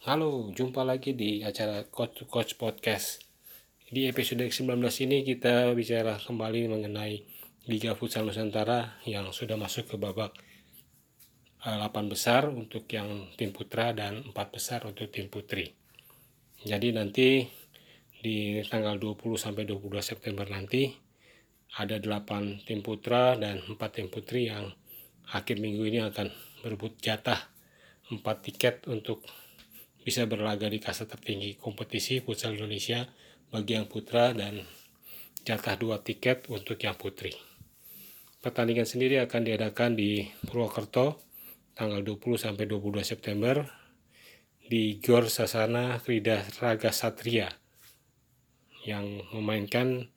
Halo, jumpa lagi di acara Coach to Coach Podcast. Di episode ke-19 ini kita bicara kembali mengenai Liga Futsal Nusantara yang sudah masuk ke babak 8 eh, besar untuk yang tim putra dan 4 besar untuk tim putri. Jadi nanti di tanggal 20 sampai 22 September nanti ada 8 tim putra dan 4 tim putri yang akhir minggu ini akan berebut jatah 4 tiket untuk bisa berlaga di kasta tertinggi kompetisi futsal Indonesia bagi yang putra dan jatah dua tiket untuk yang putri. Pertandingan sendiri akan diadakan di Purwokerto tanggal 20 sampai 22 September di Gor Sasana Krida Raga Satria yang memainkan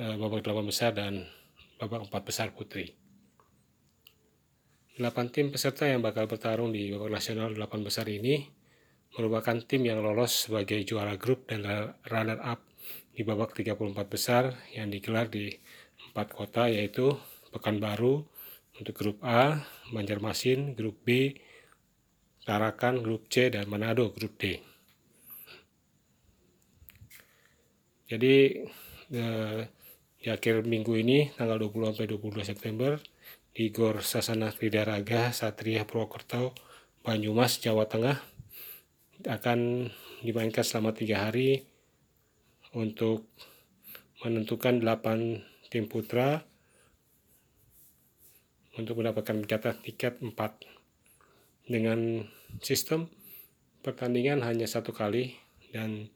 uh, babak delapan besar dan babak empat besar putri. 8 tim peserta yang bakal bertarung di babak nasional 8 besar ini merupakan tim yang lolos sebagai juara grup dan runner up di babak 34 besar yang digelar di empat kota yaitu Pekanbaru untuk grup A, Banjarmasin grup B, Tarakan grup C dan Manado grup D. Jadi eh, di akhir minggu ini tanggal 20 sampai 22 September di Gor Sasana Kridaraga Satria Purwokerto Banyumas Jawa Tengah akan dimainkan selama tiga hari untuk menentukan 8 tim putra untuk mendapatkan jatah tiket 4 dengan sistem pertandingan hanya satu kali dan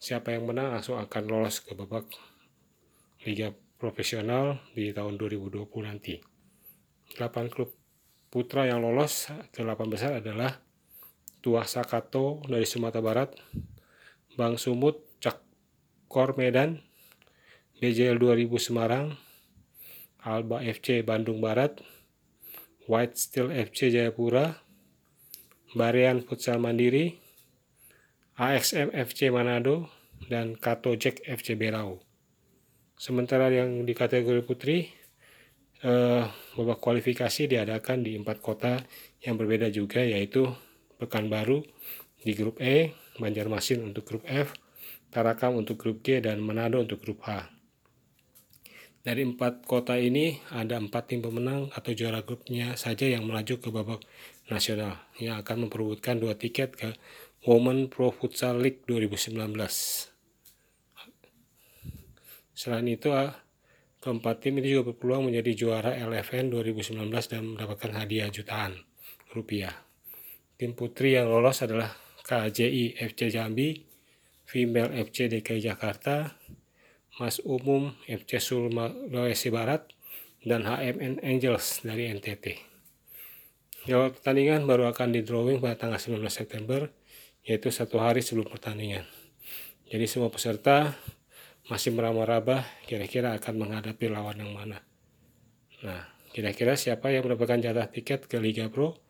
siapa yang menang langsung akan lolos ke babak liga profesional di tahun 2020 nanti. 8 klub putra yang lolos ke 8 besar adalah Tuah Sakato dari Sumatera Barat, Bang Sumut Cakor Medan, BJL 2000 Semarang, Alba FC Bandung Barat, White Steel FC Jayapura, Barian Futsal Mandiri, AXM FC Manado, dan Kato Jack FC Berau. Sementara yang di kategori putri, eh, babak kualifikasi diadakan di empat kota yang berbeda juga yaitu Pekanbaru di grup E, Banjarmasin untuk grup F, Tarakam untuk grup G, dan Manado untuk grup H. Dari empat kota ini ada empat tim pemenang atau juara grupnya saja yang melaju ke babak nasional yang akan memperebutkan dua tiket ke Women Pro Futsal League 2019. Selain itu, keempat tim ini juga berpeluang menjadi juara LFN 2019 dan mendapatkan hadiah jutaan rupiah. Tim putri yang lolos adalah KJI FC Jambi, Female FC DKI Jakarta, Mas Umum FC Sulawesi Barat, dan HMN Angels dari NTT. Jawab pertandingan baru akan di drawing pada tanggal 19 September, yaitu satu hari sebelum pertandingan. Jadi semua peserta masih meraba-raba kira-kira akan menghadapi lawan yang mana. Nah, kira-kira siapa yang mendapatkan jatah tiket ke Liga Pro?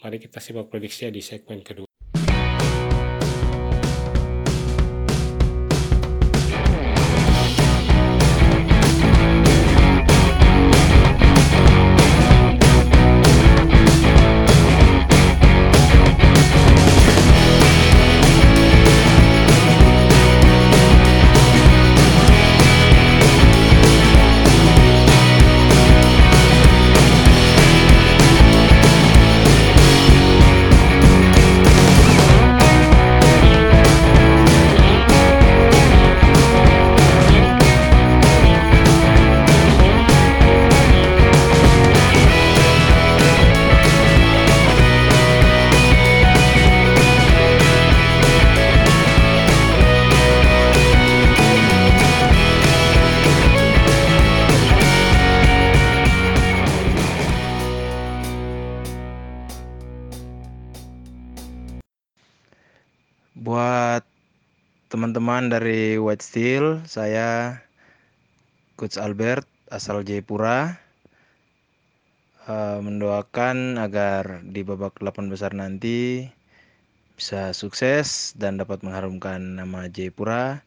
Mari kita simak prediksinya di segmen kedua. Teman-teman dari White Steel, saya Coach Albert asal Jayapura uh, mendoakan agar di babak 8 besar nanti bisa sukses dan dapat mengharumkan nama Jayapura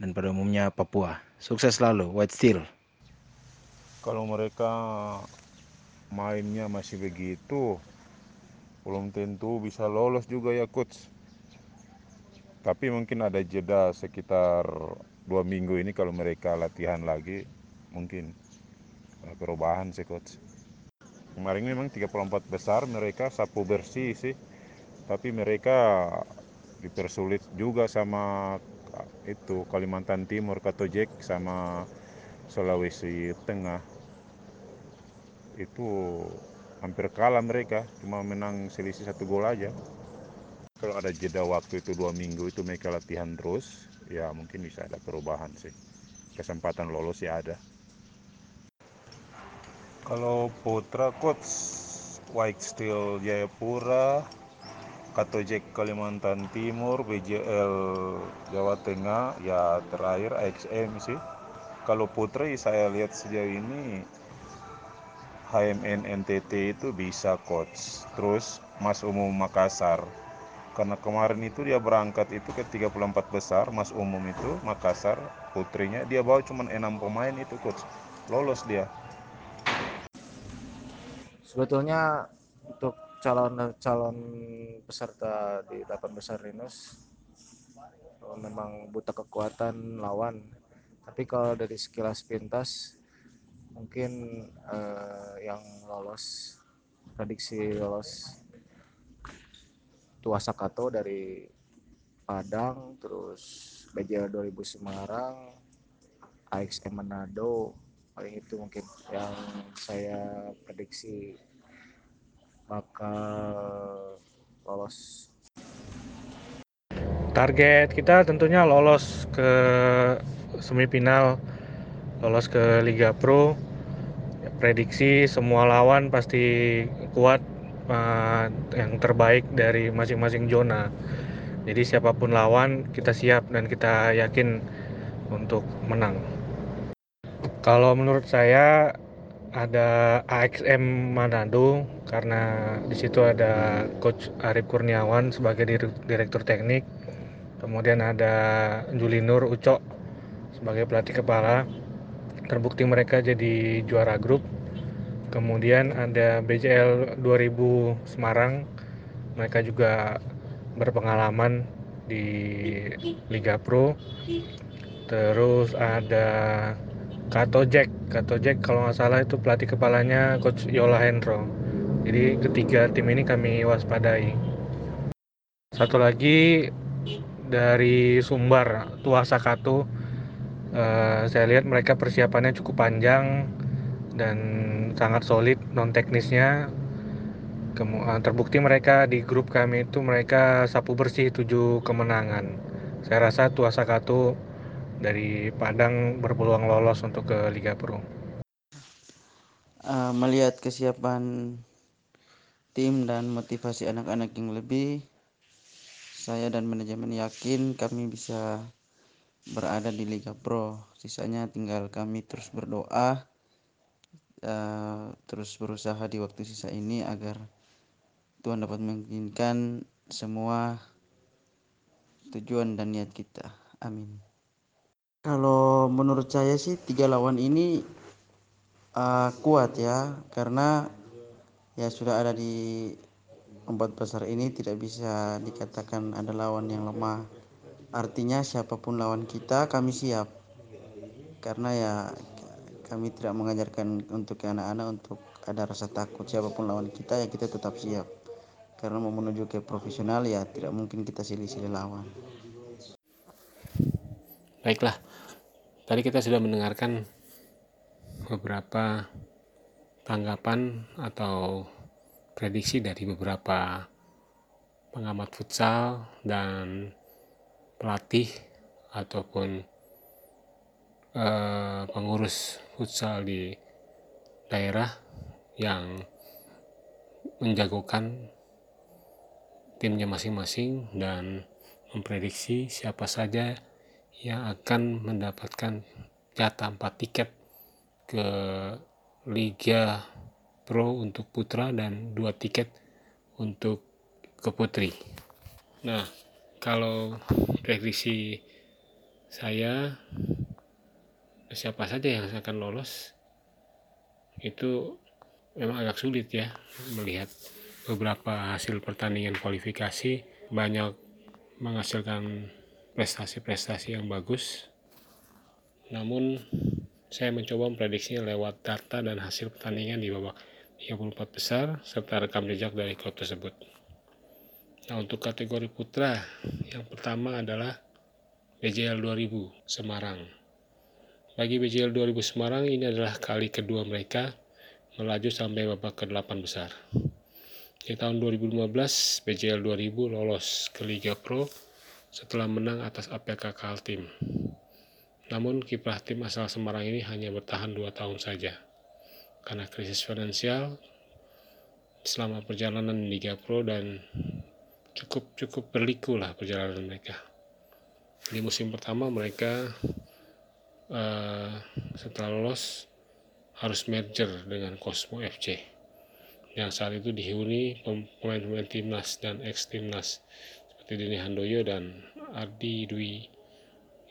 dan pada umumnya Papua. Sukses selalu White Steel. Kalau mereka mainnya masih begitu, belum tentu bisa lolos juga ya coach tapi mungkin ada jeda sekitar dua minggu ini kalau mereka latihan lagi mungkin perubahan sih coach. Kemarin memang 34 besar mereka sapu bersih sih. Tapi mereka dipersulit juga sama itu Kalimantan Timur Katojek sama Sulawesi Tengah. Itu hampir kalah mereka cuma menang selisih satu gol aja kalau ada jeda waktu itu dua minggu itu mereka latihan terus ya mungkin bisa ada perubahan sih. Kesempatan lolos ya ada. Kalau putra coach White Steel Jayapura Katojek Kalimantan Timur BJL Jawa Tengah ya terakhir AXM sih. Kalau putri saya lihat sejauh ini HMN NTT itu bisa coach. Terus Mas Umum Makassar karena kemarin itu dia berangkat itu ke 34 besar Mas Umum itu Makassar putrinya. Dia bawa cuma enam pemain itu coach. Lolos dia. Sebetulnya untuk calon calon peserta di 8 besar Rinus memang buta kekuatan lawan. Tapi kalau dari sekilas pintas mungkin eh, yang lolos prediksi lolos Tuasa Kato dari Padang terus BJL 2000 Semarang AXM Manado paling itu mungkin yang saya prediksi bakal lolos Target kita tentunya lolos ke semifinal, lolos ke Liga Pro. Prediksi semua lawan pasti kuat yang terbaik dari masing-masing zona. Jadi siapa pun lawan kita siap dan kita yakin untuk menang. Kalau menurut saya ada AXM Manado karena di situ ada coach Arif Kurniawan sebagai dir- direktur teknik. Kemudian ada Julinur Ucok sebagai pelatih kepala. Terbukti mereka jadi juara grup. Kemudian ada BJL 2000 Semarang. Mereka juga berpengalaman di Liga Pro. Terus ada Kato Jack, Kato Jack kalau nggak salah itu pelatih kepalanya Coach Yola Hendro. Jadi ketiga tim ini kami waspadai. Satu lagi dari Sumbar, Tuasa Kato. Eh, saya lihat mereka persiapannya cukup panjang dan sangat solid non teknisnya. Eh, terbukti mereka di grup kami itu mereka sapu bersih 7 kemenangan. Saya rasa Tuasa Kato dari Padang berpeluang lolos untuk ke Liga Pro. Uh, melihat kesiapan tim dan motivasi anak-anak yang lebih, saya dan manajemen yakin kami bisa berada di Liga Pro. Sisanya tinggal kami terus berdoa, uh, terus berusaha di waktu sisa ini agar Tuhan dapat mengizinkan semua tujuan dan niat kita. Amin. Kalau menurut saya sih tiga lawan ini uh, kuat ya, karena ya sudah ada di empat besar ini tidak bisa dikatakan ada lawan yang lemah. Artinya siapa pun lawan kita kami siap. Karena ya kami tidak mengajarkan untuk anak-anak untuk ada rasa takut siapa pun lawan kita ya kita tetap siap. Karena mau menuju ke profesional ya tidak mungkin kita silih-silih lawan. Baiklah, tadi kita sudah mendengarkan beberapa tanggapan atau prediksi dari beberapa pengamat futsal dan pelatih ataupun eh, pengurus futsal di daerah yang menjagokan timnya masing-masing dan memprediksi siapa saja yang akan mendapatkan jatah 4 tiket ke Liga Pro untuk putra dan 2 tiket untuk ke putri. Nah, kalau prediksi saya siapa saja yang akan lolos itu memang agak sulit ya melihat beberapa hasil pertandingan kualifikasi banyak menghasilkan prestasi-prestasi yang bagus. Namun saya mencoba memprediksinya lewat data dan hasil pertandingan di babak 34 besar serta rekam jejak dari klub tersebut. Nah, untuk kategori putra, yang pertama adalah BJL 2000 Semarang. Bagi BJL 2000 Semarang ini adalah kali kedua mereka melaju sampai babak ke-8 besar. Di tahun 2015, BJL 2000 lolos ke Liga Pro setelah menang atas APK Kaltim. Namun kiprah tim asal Semarang ini hanya bertahan dua tahun saja. Karena krisis finansial selama perjalanan Liga Pro dan cukup cukup berliku lah perjalanan mereka di musim pertama mereka uh, setelah lolos harus merger dengan Cosmo FC yang saat itu dihuni pemain-pemain timnas dan ex timnas seperti Dini Handoyo dan Ardi Dwi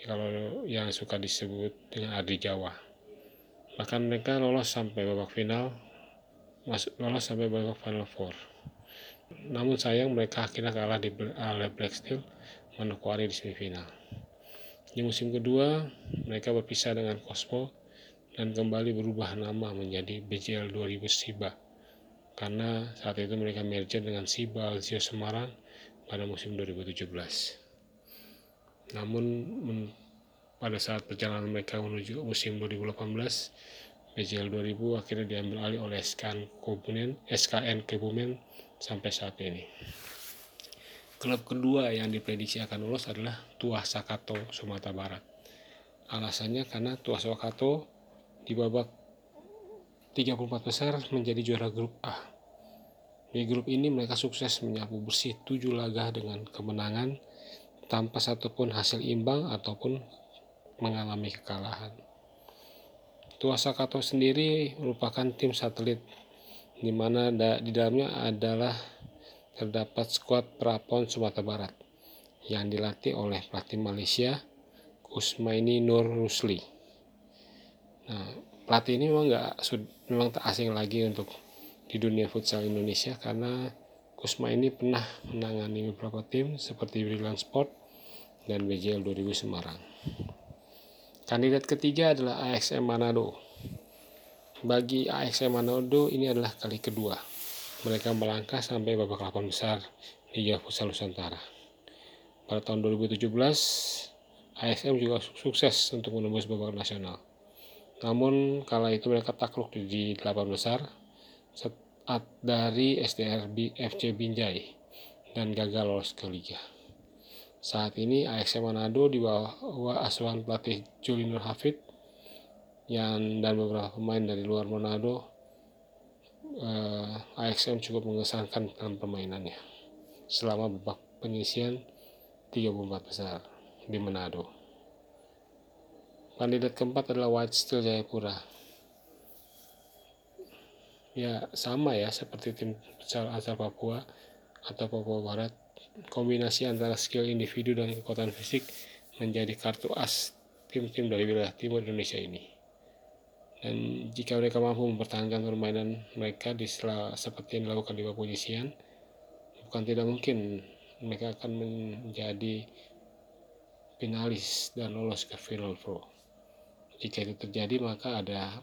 kalau yang suka disebut dengan Ardi Jawa bahkan mereka lolos sampai babak final masuk lolos sampai babak final four namun sayang mereka akhirnya kalah di oleh Black Steel Manokwari di semifinal. Di musim kedua, mereka berpisah dengan Cosmo dan kembali berubah nama menjadi BJL 2000 Siba karena saat itu mereka merger dengan Siba Alzio Semarang pada musim 2017. Namun pada saat perjalanan mereka menuju musim 2018, BJL 2000 akhirnya diambil alih oleh SKN Kebumen sampai saat ini. Klub kedua yang diprediksi akan lolos adalah Tuah Sakato Sumatera Barat. Alasannya karena Tuah Sakato di babak 34 besar menjadi juara grup A. Di grup ini mereka sukses menyapu bersih 7 laga dengan kemenangan tanpa satupun hasil imbang ataupun mengalami kekalahan. Tuah Sakato sendiri merupakan tim satelit di mana di dalamnya adalah terdapat skuad Prapon Sumatera Barat yang dilatih oleh pelatih Malaysia Kusmaini Nur Rusli. Nah, pelatih ini memang nggak memang tak asing lagi untuk di dunia futsal Indonesia karena Kusma ini pernah menangani beberapa tim seperti Brilliant Sport dan BJL 2000 Semarang. Kandidat ketiga adalah AXM Manado. Bagi AXM Manado ini adalah kali kedua mereka melangkah sampai babak 8 besar Liga Futsal Nusantara. Pada tahun 2017, ASM juga sukses untuk menembus babak nasional. Namun kala itu mereka takluk di 8 besar saat dari SDR FC Binjai dan gagal lolos ke Liga. Saat ini ASM Manado di bawah asuhan pelatih Julinur Hafid yang dan beberapa pemain dari luar Manado uh, eh, AXM cukup mengesankan dalam permainannya selama babak penyisian 34 besar di Manado. Kandidat keempat adalah White Steel Jayapura. Ya sama ya seperti tim asal Papua atau Papua Barat. Kombinasi antara skill individu dan kekuatan fisik menjadi kartu as tim-tim dari wilayah timur Indonesia ini dan jika mereka mampu mempertahankan permainan mereka di setelah seperti yang dilakukan di penyisian bukan tidak mungkin mereka akan menjadi finalis dan lolos ke final pro jika itu terjadi maka ada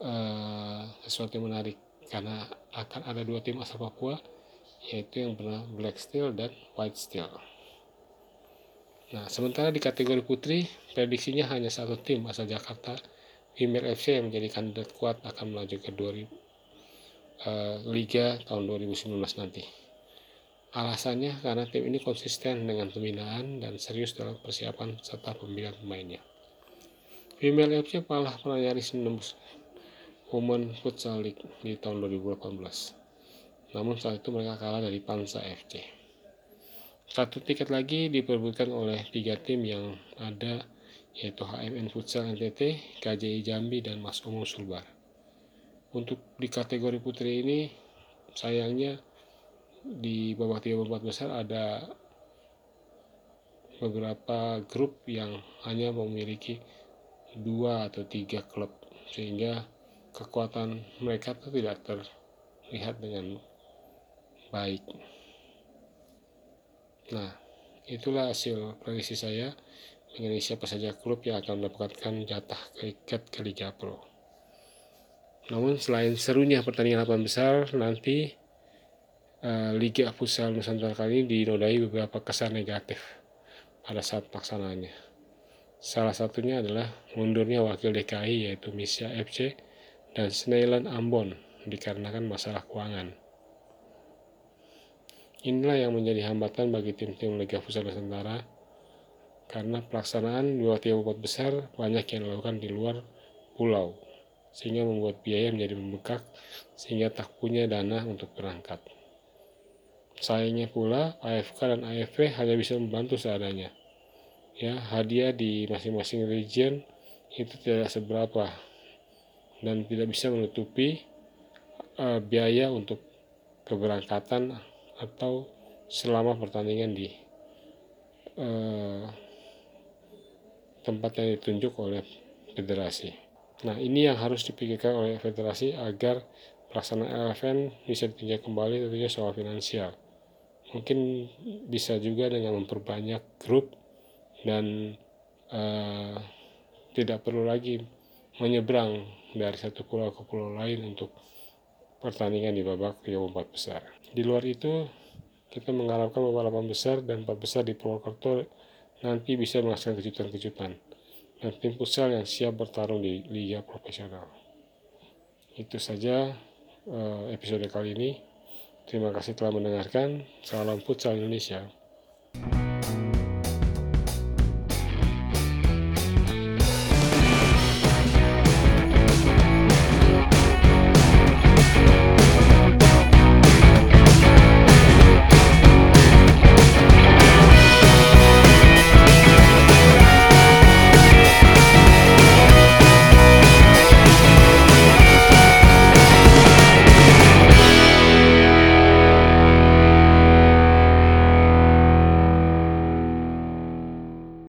uh, sesuatu yang menarik karena akan ada dua tim asal Papua yaitu yang pernah Black Steel dan White Steel. Nah, sementara di kategori putri, prediksinya hanya satu tim asal Jakarta, Premier FC yang menjadi kandidat kuat akan melaju ke 2000, uh, eh, Liga tahun 2019 nanti. Alasannya karena tim ini konsisten dengan pembinaan dan serius dalam persiapan serta pembinaan pemainnya. Premier FC malah pernah nyaris menembus Women Futsal League di tahun 2018. Namun saat itu mereka kalah dari Pansa FC. Satu tiket lagi diperbutkan oleh tiga tim yang ada yaitu HMN Futsal NTT, KJI Jambi, dan Mas Umum Sulbar. Untuk di kategori putri ini, sayangnya di bawah 34 besar ada beberapa grup yang hanya memiliki dua atau tiga klub sehingga kekuatan mereka itu tidak terlihat dengan baik Nah, itulah hasil prediksi saya mengenai siapa saja klub yang akan mendapatkan jatah tiket ke Liga Pro. Namun selain serunya pertandingan 8 besar, nanti uh, Liga Futsal Nusantara kali ini dinodai beberapa kesan negatif pada saat pelaksanaannya. Salah satunya adalah mundurnya wakil DKI yaitu Misya FC dan Snailan Ambon dikarenakan masalah keuangan. Inilah yang menjadi hambatan bagi tim-tim Liga Futsal Nusantara karena pelaksanaan dua tim empat besar banyak yang dilakukan di luar pulau sehingga membuat biaya menjadi membengkak sehingga tak punya dana untuk berangkat. Sayangnya pula, AFK dan AFP hanya bisa membantu seadanya. Ya, hadiah di masing-masing region itu tidak seberapa dan tidak bisa menutupi uh, biaya untuk keberangkatan atau selama pertandingan di uh, tempat yang ditunjuk oleh federasi. Nah, ini yang harus dipikirkan oleh federasi agar pelaksanaan LFN bisa ditinjau kembali tentunya soal finansial mungkin bisa juga dengan memperbanyak grup dan uh, tidak perlu lagi menyeberang dari satu pulau ke pulau lain untuk pertandingan di babak yang empat besar. Di luar itu, kita mengharapkan bahwa delapan besar dan empat besar di Purwokerto nanti bisa menghasilkan kejutan-kejutan dan tim futsal yang siap bertarung di liga profesional. Itu saja uh, episode kali ini. Terima kasih telah mendengarkan. Salam futsal Indonesia.